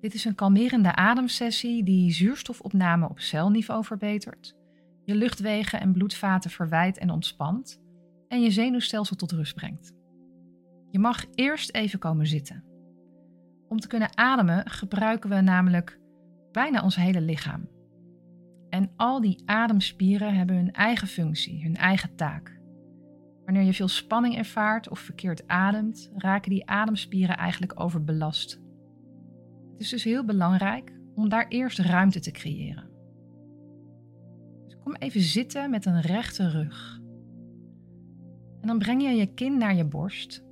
Dit is een kalmerende ademsessie die zuurstofopname op celniveau verbetert, je luchtwegen en bloedvaten verwijt en ontspant en je zenuwstelsel tot rust brengt. Je mag eerst even komen zitten. Om te kunnen ademen gebruiken we namelijk bijna ons hele lichaam. En al die ademspieren hebben hun eigen functie, hun eigen taak. Wanneer je veel spanning ervaart of verkeerd ademt, raken die ademspieren eigenlijk overbelast. Het is dus heel belangrijk om daar eerst ruimte te creëren. Dus kom even zitten met een rechte rug. En dan breng je je kin naar je borst.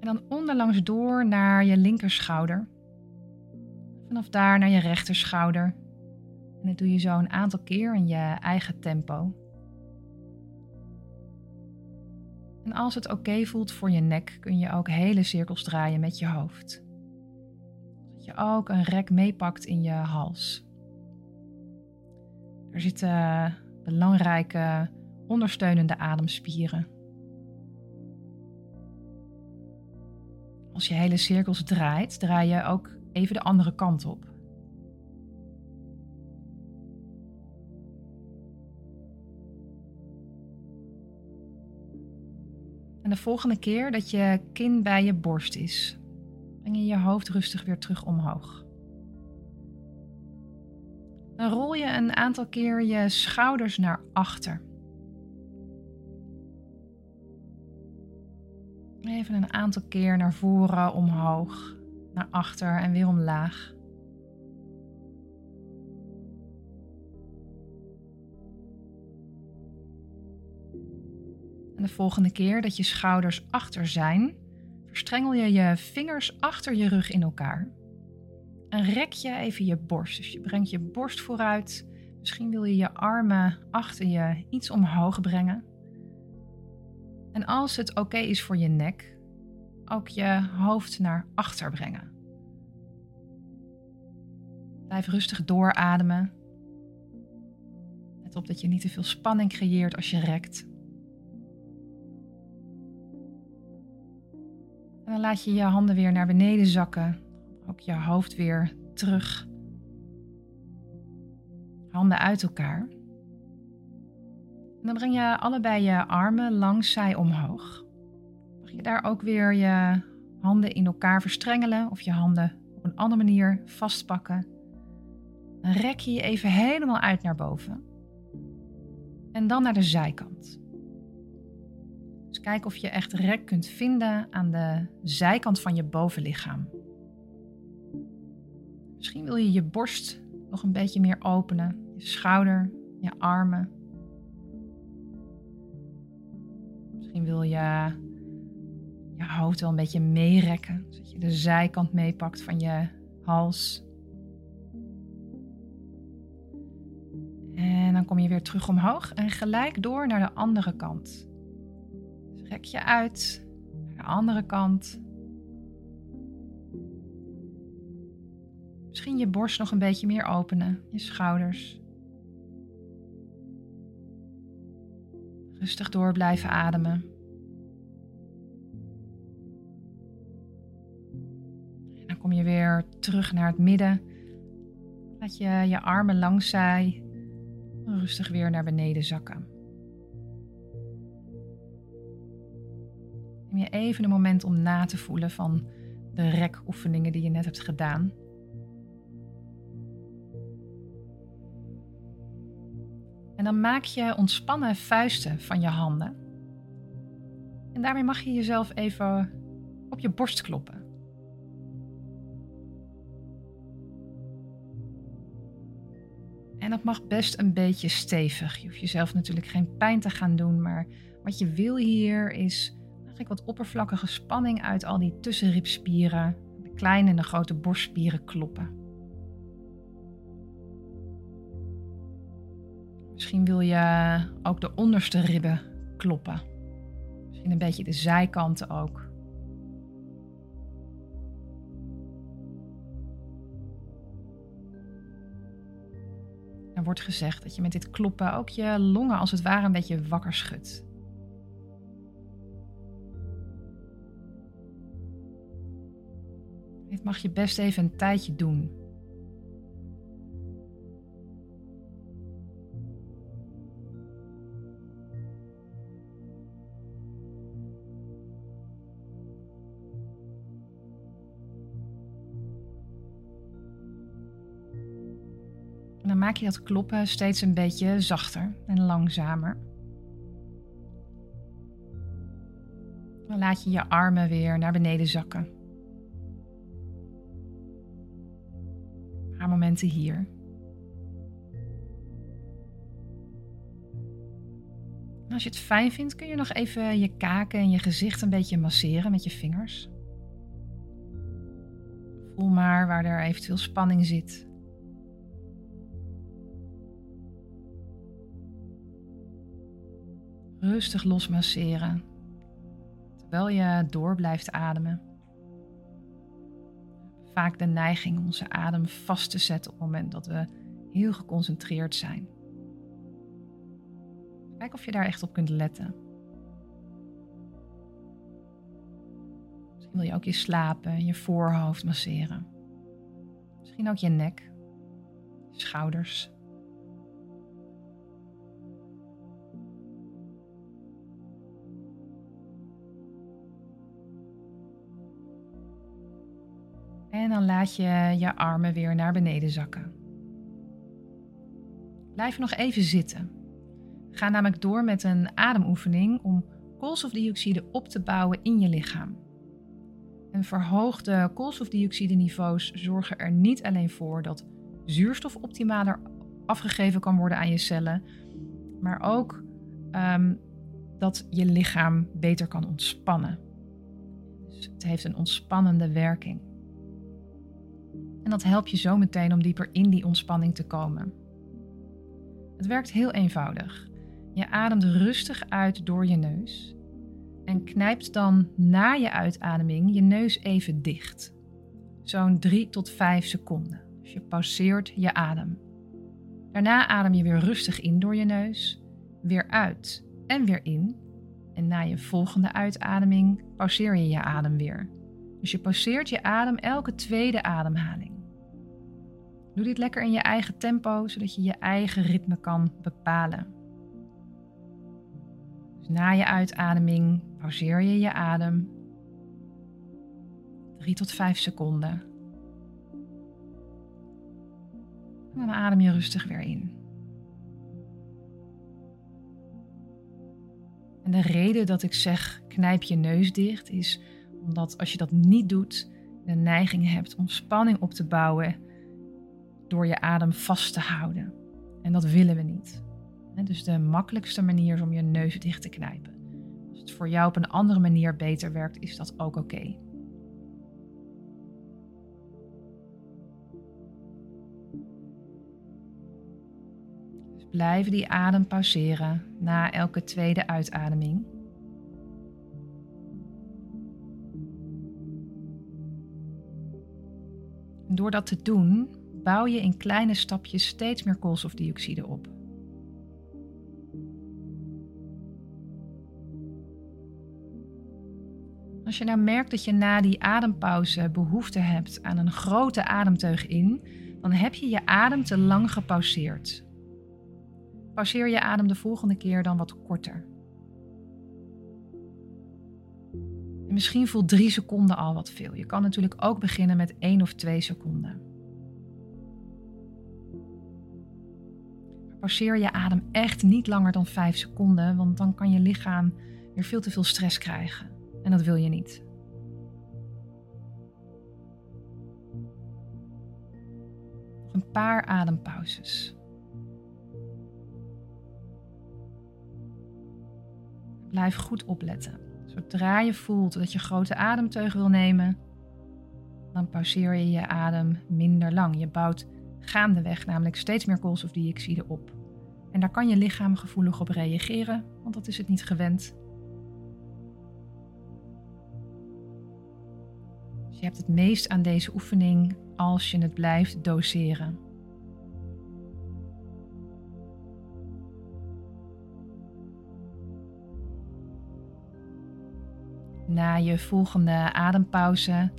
En dan onderlangs door naar je linkerschouder. Vanaf daar naar je rechterschouder. En dat doe je zo een aantal keer in je eigen tempo. En als het oké voelt voor je nek, kun je ook hele cirkels draaien met je hoofd. Zodat je ook een rek meepakt in je hals. Er zitten belangrijke ondersteunende ademspieren. Als je hele cirkels draait, draai je ook even de andere kant op. En de volgende keer dat je kin bij je borst is, breng je je hoofd rustig weer terug omhoog. Dan rol je een aantal keer je schouders naar achter. Even een aantal keer naar voren, omhoog, naar achter en weer omlaag. En de volgende keer dat je schouders achter zijn, verstrengel je je vingers achter je rug in elkaar. En rek je even je borst. Dus je brengt je borst vooruit. Misschien wil je je armen achter je iets omhoog brengen. En als het oké is voor je nek, ook je hoofd naar achter brengen. Blijf rustig doorademen. Let op dat je niet te veel spanning creëert als je rekt. Dan laat je je handen weer naar beneden zakken. Ook je hoofd weer terug. Handen uit elkaar. En dan breng je allebei je armen langs zij omhoog. Mag je daar ook weer je handen in elkaar verstrengelen of je handen op een andere manier vastpakken. Dan rek je je even helemaal uit naar boven. En dan naar de zijkant. Dus kijk of je echt rek kunt vinden aan de zijkant van je bovenlichaam. Misschien wil je je borst nog een beetje meer openen, je schouder, je armen. Misschien wil je je hoofd wel een beetje meerekken, zodat je de zijkant meepakt van je hals. En dan kom je weer terug omhoog en gelijk door naar de andere kant. Dus rek je uit naar de andere kant. Misschien je borst nog een beetje meer openen, je schouders. Rustig door blijven ademen. En dan kom je weer terug naar het midden. Laat je je armen langs zij rustig weer naar beneden zakken. Neem je even een moment om na te voelen van de rekoefeningen die je net hebt gedaan. En dan maak je ontspannen vuisten van je handen. En daarmee mag je jezelf even op je borst kloppen. En dat mag best een beetje stevig. Je hoeft jezelf natuurlijk geen pijn te gaan doen, maar wat je wil hier is eigenlijk wat oppervlakkige spanning uit al die tussenribspieren, de kleine en de grote borstspieren kloppen. Misschien wil je ook de onderste ribben kloppen. Misschien een beetje de zijkanten ook. Er wordt gezegd dat je met dit kloppen ook je longen als het ware een beetje wakker schudt. Dit mag je best even een tijdje doen. En dan maak je dat kloppen steeds een beetje zachter en langzamer. Dan laat je je armen weer naar beneden zakken. Hier. Als je het fijn vindt, kun je nog even je kaken en je gezicht een beetje masseren met je vingers. Voel maar waar er eventueel spanning zit. Rustig losmasseren terwijl je door blijft ademen. Vaak de neiging onze adem vast te zetten op het moment dat we heel geconcentreerd zijn. Kijk of je daar echt op kunt letten. Misschien wil je ook je slapen, je voorhoofd masseren. Misschien ook je nek, je schouders. En dan laat je je armen weer naar beneden zakken. Blijf nog even zitten. Ga namelijk door met een ademoefening om koolstofdioxide op te bouwen in je lichaam. En verhoogde koolstofdioxideniveaus zorgen er niet alleen voor dat zuurstof optimaler afgegeven kan worden aan je cellen, maar ook um, dat je lichaam beter kan ontspannen. Dus het heeft een ontspannende werking. En dat helpt je zo meteen om dieper in die ontspanning te komen. Het werkt heel eenvoudig. Je ademt rustig uit door je neus en knijpt dan na je uitademing je neus even dicht. Zo'n 3 tot 5 seconden. Dus je pauzeert je adem. Daarna adem je weer rustig in door je neus, weer uit en weer in. En na je volgende uitademing pauzeer je je adem weer. Dus je pauzeert je adem elke tweede ademhaling. Doe dit lekker in je eigen tempo, zodat je je eigen ritme kan bepalen. Dus na je uitademing pauzeer je je adem. 3 tot 5 seconden. En dan adem je rustig weer in. En de reden dat ik zeg knijp je neus dicht is omdat als je dat niet doet, de neiging hebt om spanning op te bouwen door je adem vast te houden. En dat willen we niet. Dus de makkelijkste manier is om je neus dicht te knijpen. Als het voor jou op een andere manier beter werkt, is dat ook oké. Dus blijf die adem pauzeren na elke tweede uitademing. door dat te doen, bouw je in kleine stapjes steeds meer koolstofdioxide op. Als je nou merkt dat je na die adempauze behoefte hebt aan een grote ademteug in, dan heb je je adem te lang gepauzeerd. Pauzeer je adem de volgende keer dan wat korter. En misschien voelt drie seconden al wat veel. Je kan natuurlijk ook beginnen met één of twee seconden. Passeer je adem echt niet langer dan 5 seconden, want dan kan je lichaam weer veel te veel stress krijgen. En dat wil je niet. Een paar adempauzes. Blijf goed opletten. Zodra je voelt dat je grote ademteug wil nemen, dan pauzeer je je adem minder lang. Je bouwt gaandeweg namelijk steeds meer koolstofdioxide op. En daar kan je lichaam gevoelig op reageren, want dat is het niet gewend. Dus je hebt het meest aan deze oefening als je het blijft doseren. Na je volgende adempauze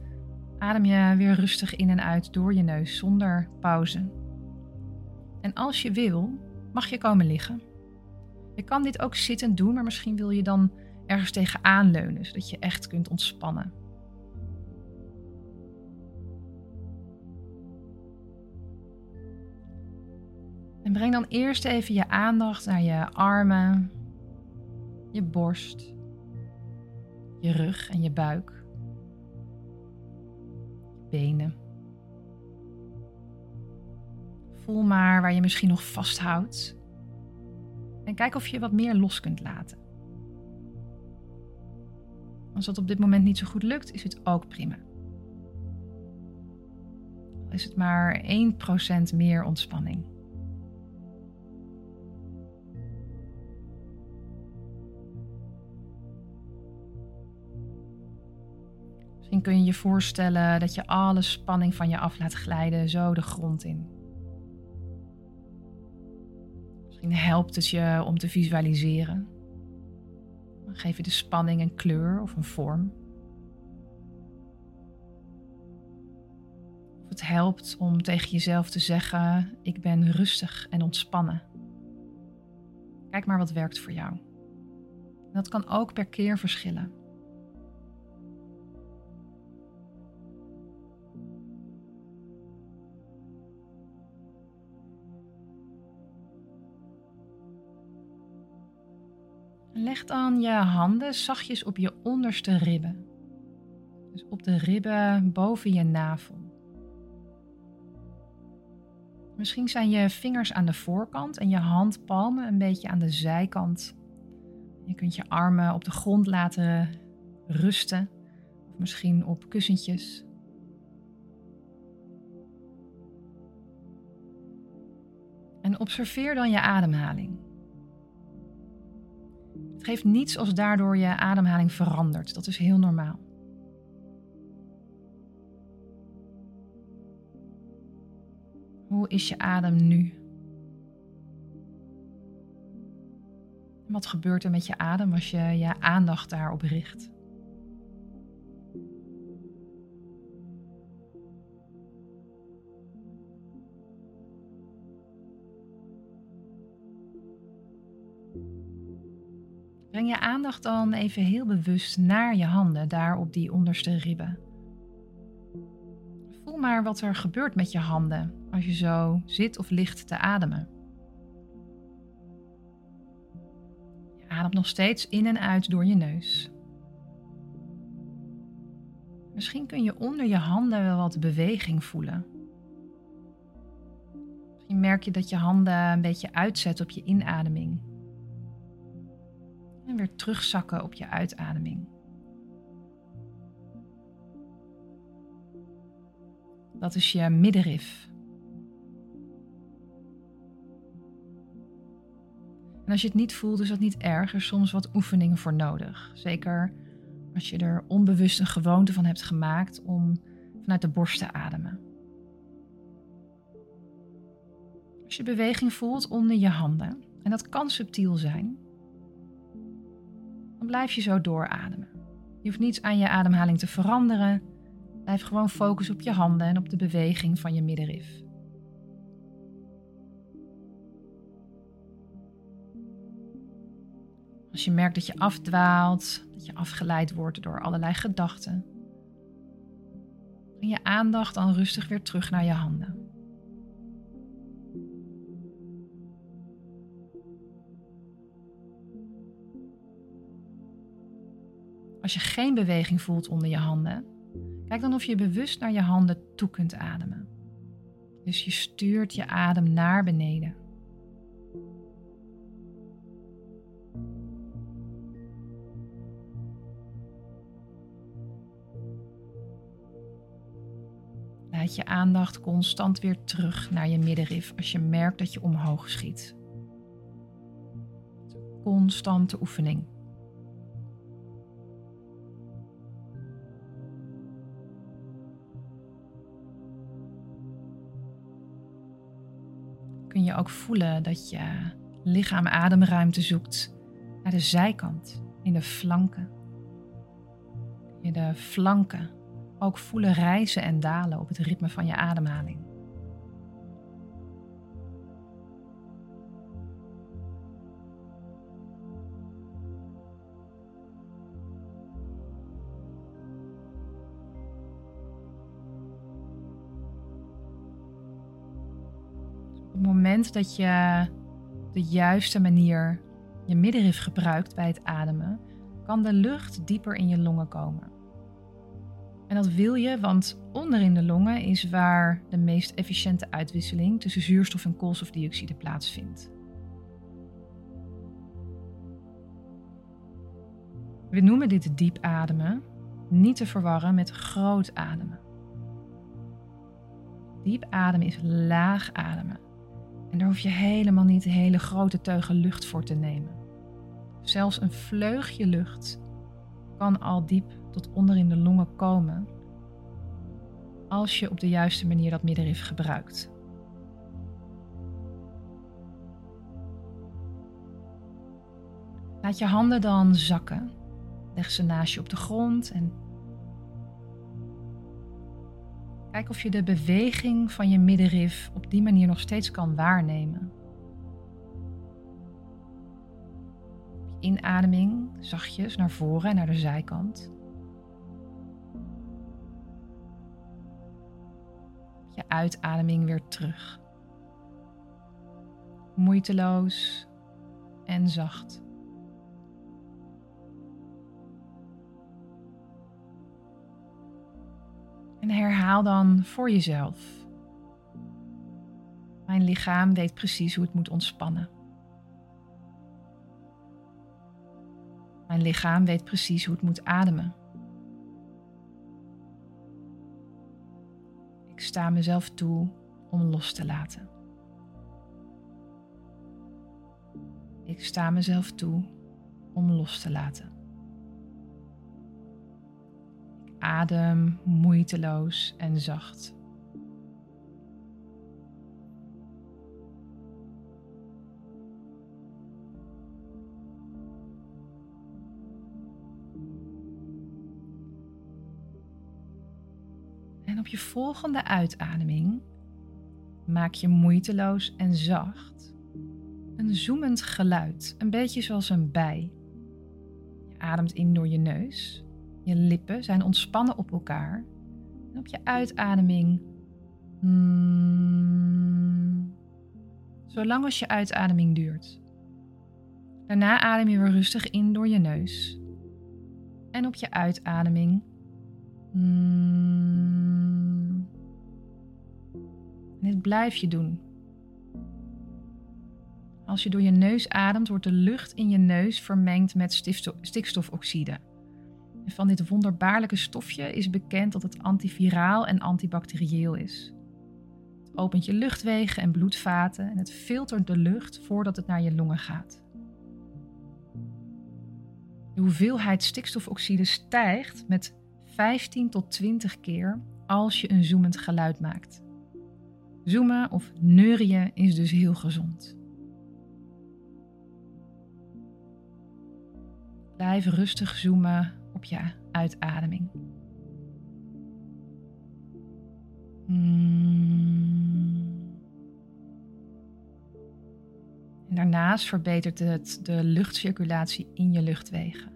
adem je weer rustig in en uit door je neus zonder pauze. En als je wil, mag je komen liggen. Je kan dit ook zittend doen, maar misschien wil je dan ergens tegenaan leunen, zodat je echt kunt ontspannen. En breng dan eerst even je aandacht naar je armen, je borst, je rug en je buik, benen. Voel maar waar je misschien nog vasthoudt. En kijk of je wat meer los kunt laten. Als dat op dit moment niet zo goed lukt, is het ook prima. Is het maar 1% meer ontspanning. Kun je je voorstellen dat je alle spanning van je af laat glijden, zo de grond in. Misschien helpt het je om te visualiseren. Dan geef je de spanning een kleur of een vorm. Of het helpt om tegen jezelf te zeggen: Ik ben rustig en ontspannen. Kijk maar wat werkt voor jou. dat kan ook per keer verschillen. Leg dan je handen zachtjes op je onderste ribben. Dus op de ribben boven je navel. Misschien zijn je vingers aan de voorkant en je handpalmen een beetje aan de zijkant. Je kunt je armen op de grond laten rusten, of misschien op kussentjes. En observeer dan je ademhaling. Het geeft niets als daardoor je ademhaling verandert. Dat is heel normaal. Hoe is je adem nu? Wat gebeurt er met je adem als je je aandacht daarop richt? Breng je aandacht dan even heel bewust naar je handen, daar op die onderste ribben. Voel maar wat er gebeurt met je handen als je zo zit of ligt te ademen. Je ademt nog steeds in en uit door je neus. Misschien kun je onder je handen wel wat beweging voelen. Misschien merk je dat je handen een beetje uitzet op je inademing. En weer terugzakken op je uitademing. Dat is je middenrif. En als je het niet voelt, is dat niet erg. Er is soms wat oefeningen voor nodig. Zeker als je er onbewust een gewoonte van hebt gemaakt om vanuit de borst te ademen. Als je beweging voelt onder je handen, en dat kan subtiel zijn, blijf je zo doorademen. Je hoeft niets aan je ademhaling te veranderen. Blijf gewoon focus op je handen en op de beweging van je middenrif. Als je merkt dat je afdwaalt, dat je afgeleid wordt door allerlei gedachten, breng je aandacht dan rustig weer terug naar je handen. Als je geen beweging voelt onder je handen, kijk dan of je bewust naar je handen toe kunt ademen. Dus je stuurt je adem naar beneden. Leid je aandacht constant weer terug naar je middenrif als je merkt dat je omhoog schiet. Constante oefening. Je ook voelen dat je lichaam ademruimte zoekt naar de zijkant, in de flanken. Je de flanken ook voelen rijzen en dalen op het ritme van je ademhaling. Het moment dat je de juiste manier je middenrif gebruikt bij het ademen, kan de lucht dieper in je longen komen. En dat wil je, want onderin de longen is waar de meest efficiënte uitwisseling tussen zuurstof en koolstofdioxide plaatsvindt. We noemen dit diep ademen, niet te verwarren met groot ademen. Diep ademen is laag ademen. En daar hoef je helemaal niet hele grote teugen lucht voor te nemen. Zelfs een vleugje lucht kan al diep tot onder in de longen komen als je op de juiste manier dat middenrif gebruikt. Laat je handen dan zakken. Leg ze naast je op de grond en kijk of je de beweging van je middenrif op die manier nog steeds kan waarnemen. Inademing zachtjes naar voren en naar de zijkant. Je uitademing weer terug. Moeiteloos en zacht. En herhaal dan voor jezelf. Mijn lichaam weet precies hoe het moet ontspannen. Mijn lichaam weet precies hoe het moet ademen. Ik sta mezelf toe om los te laten. Ik sta mezelf toe om los te laten. Adem moeiteloos en zacht. En op je volgende uitademing maak je moeiteloos en zacht een zoemend geluid, een beetje zoals een bij. Je ademt in door je neus, je lippen zijn ontspannen op elkaar en op je uitademing, mm, zolang als je uitademing duurt. Daarna adem je weer rustig in door je neus en op je uitademing. Mm, en dit blijf je doen. Als je door je neus ademt, wordt de lucht in je neus vermengd met stikstofoxide. Van dit wonderbaarlijke stofje is bekend dat het antiviraal en antibacterieel is. Het opent je luchtwegen en bloedvaten en het filtert de lucht voordat het naar je longen gaat. De hoeveelheid stikstofoxide stijgt met 15 tot 20 keer als je een zoemend geluid maakt. Zoemen of neurien is dus heel gezond. Blijf rustig zoomen op je uitademing. Hmm. En daarnaast verbetert het de luchtcirculatie in je luchtwegen.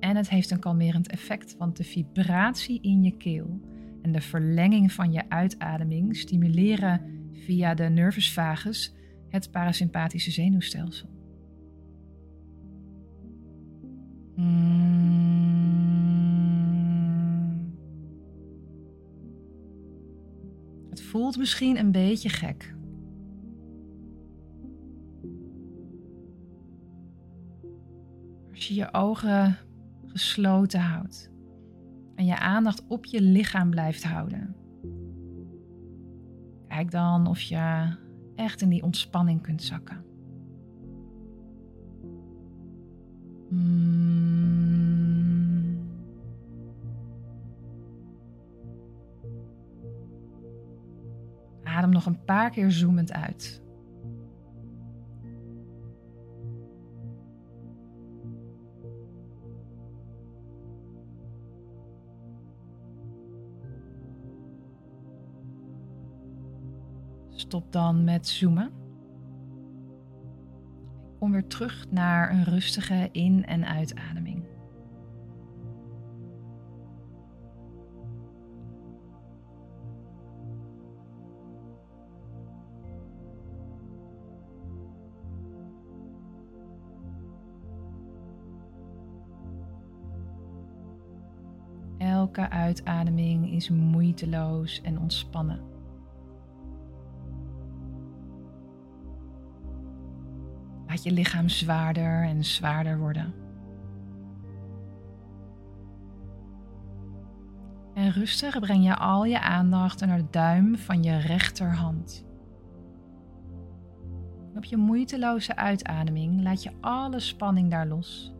En het heeft een kalmerend effect, want de vibratie in je keel en de verlenging van je uitademing stimuleren via de nervus vagus het parasympathische zenuwstelsel. Het voelt misschien een beetje gek. Als je je ogen gesloten houdt en je aandacht op je lichaam blijft houden. Kijk dan of je echt in die ontspanning kunt zakken. Mm. Adem nog een paar keer zoemend uit. Stop dan met zoomen. Kom weer terug naar een rustige in- en uitademing. Elke uitademing is moeiteloos en ontspannen. Je lichaam zwaarder en zwaarder worden. En rustig breng je al je aandacht naar de duim van je rechterhand. Op je moeiteloze uitademing laat je alle spanning daar los.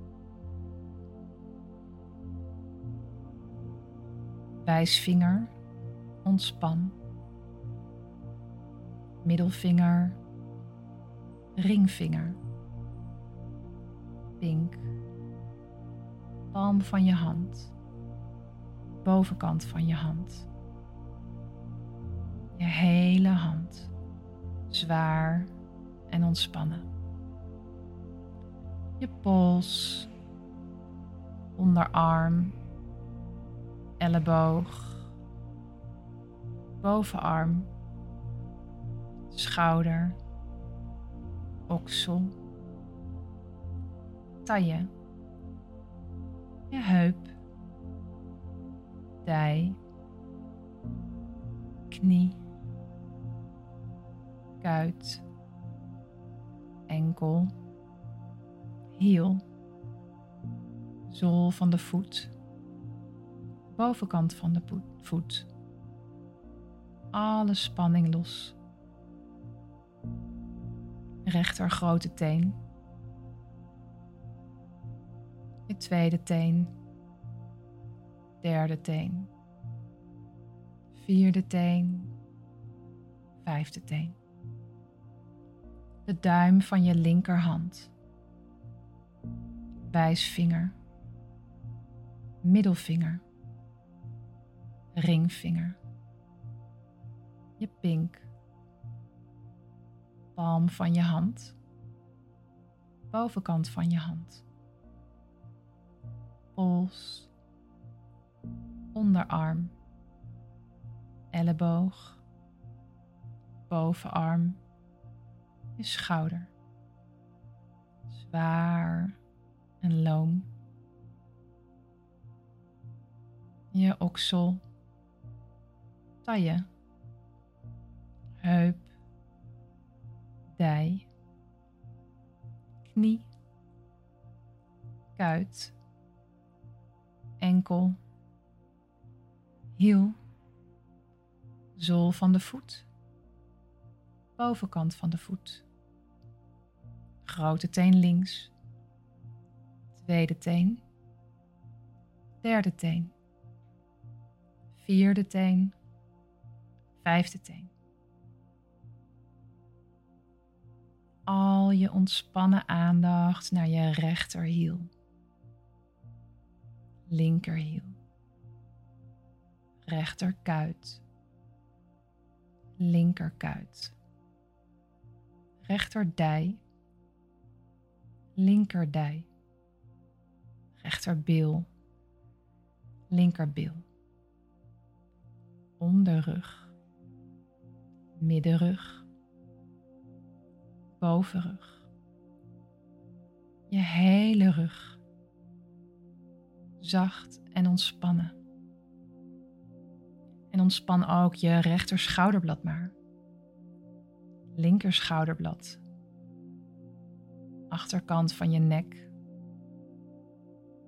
Wijsvinger, ontspan. Middelvinger, ringvinger, pink, palm van je hand, bovenkant van je hand, je hele hand, zwaar en ontspannen. Je pols, onderarm, elleboog, bovenarm, schouder, oksel, taille, je heup, dij, knie, kuit, enkel, hiel, zool van de voet, bovenkant van de voet. Alle spanning los. Rechter grote teen. Tweede teen. Derde teen. Vierde teen. Vijfde teen. De duim van je linkerhand. Wijsvinger. Middelvinger. Ringvinger. Je pink palm van je hand, bovenkant van je hand, pols, onderarm, elleboog, bovenarm, je schouder, zwaar en loom, je oksel, taille, heup, dij, knie, kuit, enkel, hiel, zool van de voet, bovenkant van de voet, grote teen links, tweede teen, derde teen, vierde teen, vijfde teen. al je ontspannen aandacht naar je rechterhiel, linkerhiel, rechterkuit, linkerkuit, rechterdij, linkerdij, rechterbil, linkerbil, onderrug, middenrug bovenrug. Je hele rug. Zacht en ontspannen. En ontspan ook je rechter schouderblad maar. Linker schouderblad. Achterkant van je nek.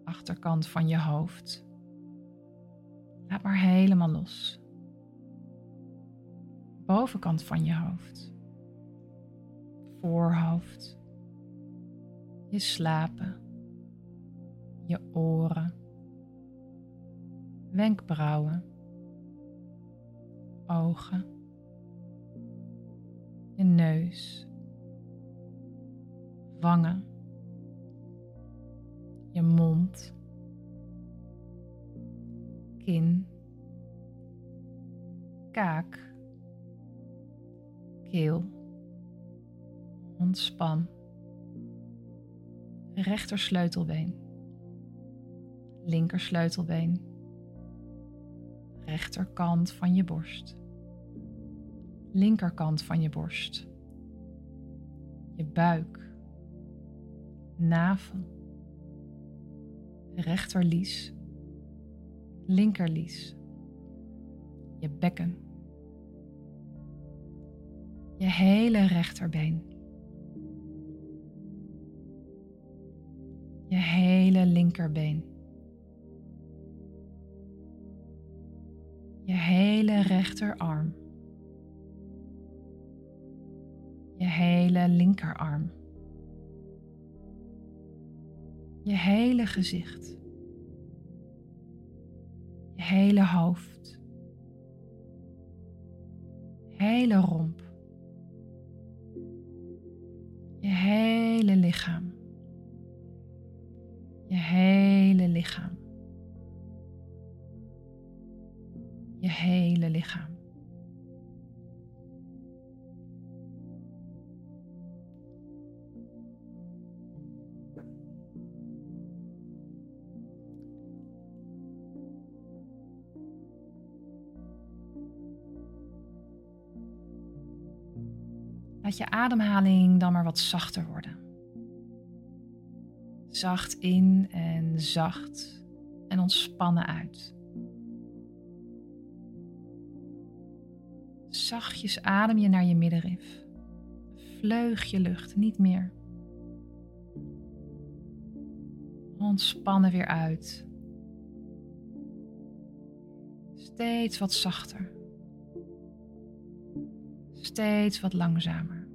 Achterkant van je hoofd. Laat maar helemaal los. Bovenkant van je hoofd voorhoofd, je slapen, je oren, wenkbrauwen, ogen, je neus, wangen, je mond, kin, kaak, keel. Ontspan. Rechter sleutelbeen. Linker sleutelbeen. Rechterkant van je borst. Linkerkant van je borst. Je buik. Navel. Rechterlies. Linkerlies. Je bekken je hele rechterbeen. Je hele linkerbeen. Je hele rechterarm. Je hele linkerarm. Je hele gezicht. Je hele hoofd. Hele romp. Je hele lichaam. Je hele lichaam. Je hele lichaam. Laat je ademhaling dan maar wat zachter worden. Zacht in en zacht en ontspannen uit. Zachtjes adem je naar je middenrif. Vleug je lucht, niet meer. Ontspannen weer uit. Steeds wat zachter steeds wat langzamer.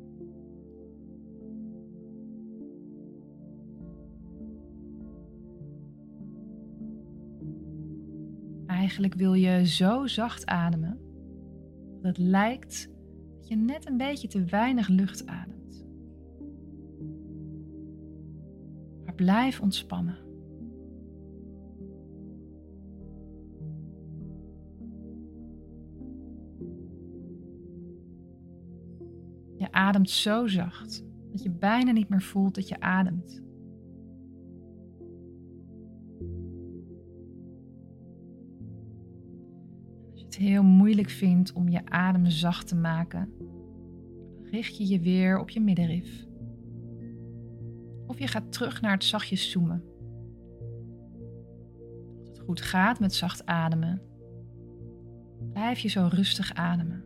Eigenlijk wil je zo zacht ademen dat het lijkt dat je net een beetje te weinig lucht ademt. Maar blijf ontspannen. Je ademt zo zacht dat je bijna niet meer voelt dat je ademt. Heel moeilijk vindt om je adem zacht te maken, richt je je weer op je middenrif. Of je gaat terug naar het zachtjes zoomen. Als het goed gaat met zacht ademen, blijf je zo rustig ademen.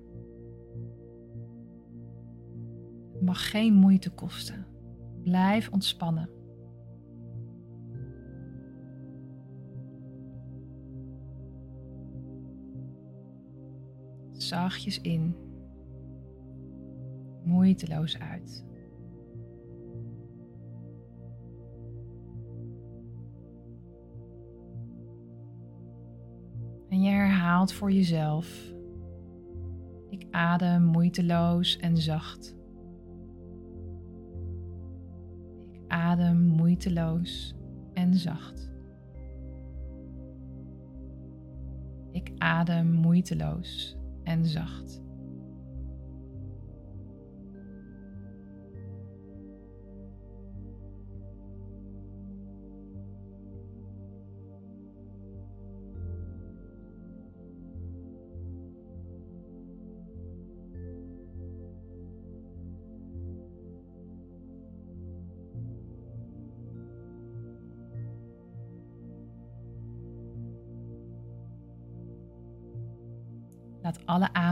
mag geen moeite kosten. Blijf ontspannen. Zachtjes in. Moeiteloos uit. En je herhaalt voor jezelf. Ik adem moeiteloos en zacht. adem moeiteloos en zacht. Ik adem moeiteloos en zacht.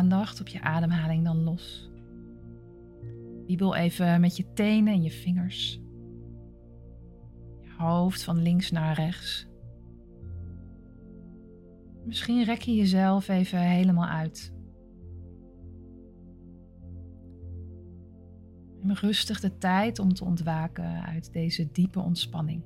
Aandacht op je ademhaling dan los. Wiebel even met je tenen en je vingers. Je hoofd van links naar rechts. Misschien rek je jezelf even helemaal uit. Neem rustig de tijd om te ontwaken uit deze diepe ontspanning.